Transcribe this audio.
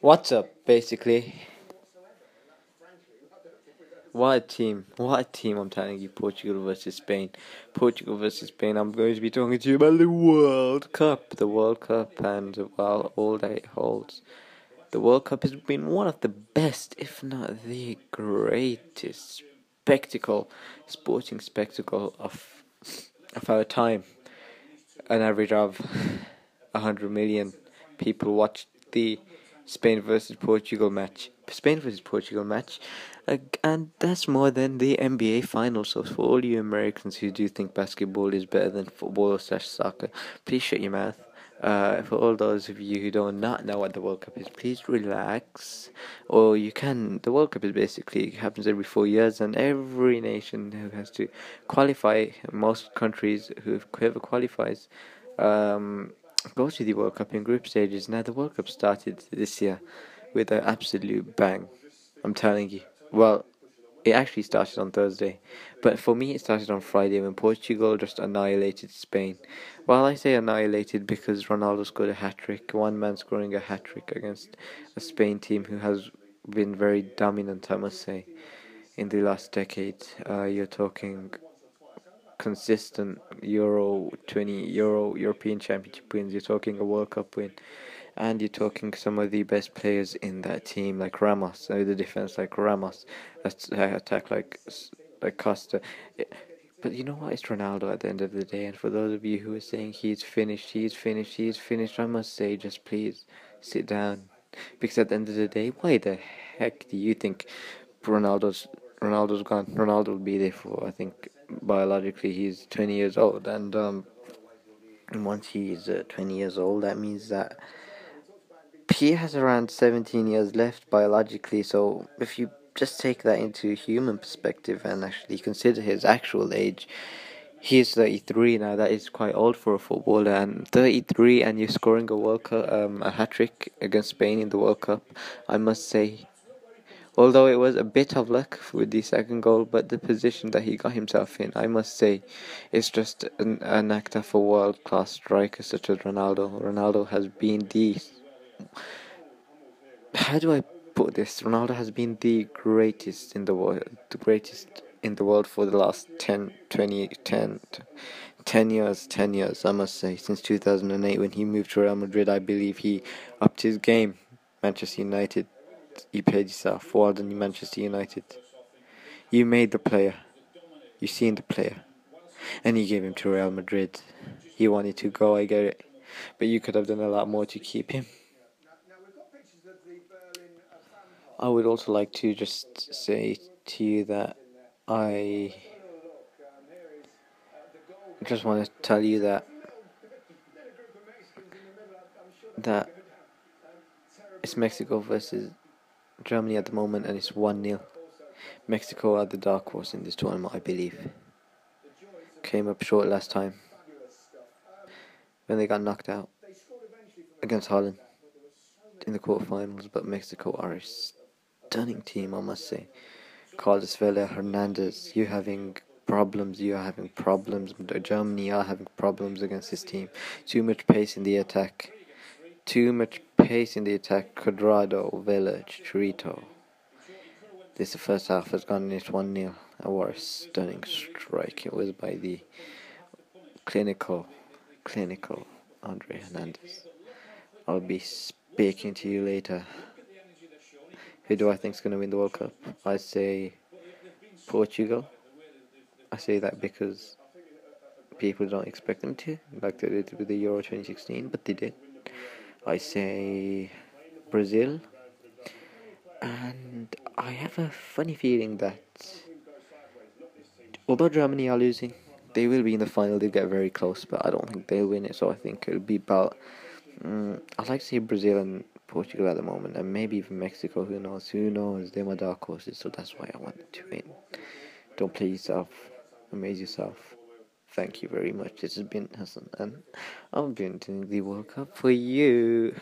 What's up, basically? What a team. What a team, I'm telling you. Portugal versus Spain. Portugal versus Spain. I'm going to be talking to you about the World Cup. The World Cup and, well, all that it holds. The World Cup has been one of the best, if not the greatest spectacle, sporting spectacle of, of our time. An average of 100 million people watched the Spain versus Portugal match. Spain versus Portugal match, uh, and that's more than the NBA finals. So for all you Americans who do think basketball is better than football slash soccer, please shut your mouth. Uh, for all those of you who do not know what the World Cup is, please relax. Or you can. The World Cup is basically it happens every four years, and every nation who has to qualify, most countries who whoever qualifies, um, goes to the World Cup in group stages. Now the World Cup started this year with an absolute bang. I'm telling you. Well, it actually started on Thursday, but for me it started on Friday when Portugal just annihilated Spain. Well, I say annihilated because Ronaldo scored a hat trick, one man scoring a hat trick against a Spain team who has been very dominant, I must say, in the last decade. Uh, you're talking consistent Euro 20 Euro European Championship wins. You're talking a World Cup win, and you're talking some of the best players in that team, like Ramos. The defense, like Ramos, uh, attack like like Costa. But you know what? It's Ronaldo at the end of the day. And for those of you who are saying he's finished, he's finished, he's finished, I must say, just please sit down. Because at the end of the day, why the heck do you think Ronaldo's Ronaldo's gone? Ronaldo will be there for I think biologically he's 20 years old and um, once he's uh, 20 years old that means that he has around 17 years left biologically. So if you just take that into human perspective and actually consider his actual age he's 33 now. That is quite old for a footballer and 33 and you're scoring a world cup um, a hat trick against spain in the world cup i must say Although it was a bit of luck with the second goal, but the position that he got himself in, I must say, is just an, an act of a world class striker such as Ronaldo. Ronaldo has been the. How do I put this? Ronaldo has been the greatest in the world, the greatest in the world for the last 10, 20, 10, 10 years, 10 years, I must say. Since 2008, when he moved to Real Madrid, I believe he upped his game. Manchester United you played yourself forward in Manchester United. You made the player. You seen the player. And you gave him to Real Madrid. He wanted to go, I get it. But you could have done a lot more to keep him. I would also like to just say to you that I just want to tell you that that it's Mexico versus Germany at the moment, and it's 1 0. Mexico are the dark horse in this tournament, I believe. Came up short last time when they got knocked out against Holland in the quarterfinals, but Mexico are a stunning team, I must say. Carlos Vela, Hernandez, you having problems, you are having problems. Germany are having problems against this team. Too much pace in the attack. Too much in the attack. Cuadrado, Village, Chicharito. This first half has gone it's 1 0. A war stunning strike. It was by the clinical, clinical Andre Hernandez. I'll be speaking to you later. Who do I think is going to win the World Cup? I say Portugal. I say that because people don't expect them to, like they did with the Euro 2016, but they did. I say Brazil, and I have a funny feeling that although Germany are losing, they will be in the final. They get very close, but I don't think they'll win it. So I think it'll be about. Um, I like to see Brazil and Portugal at the moment, and maybe even Mexico. Who knows? Who knows? They're my dark horses, so that's why I want to win. Don't play yourself. Amaze yourself. Thank you very much. This has been Hassan, and I've been doing the World Cup for you.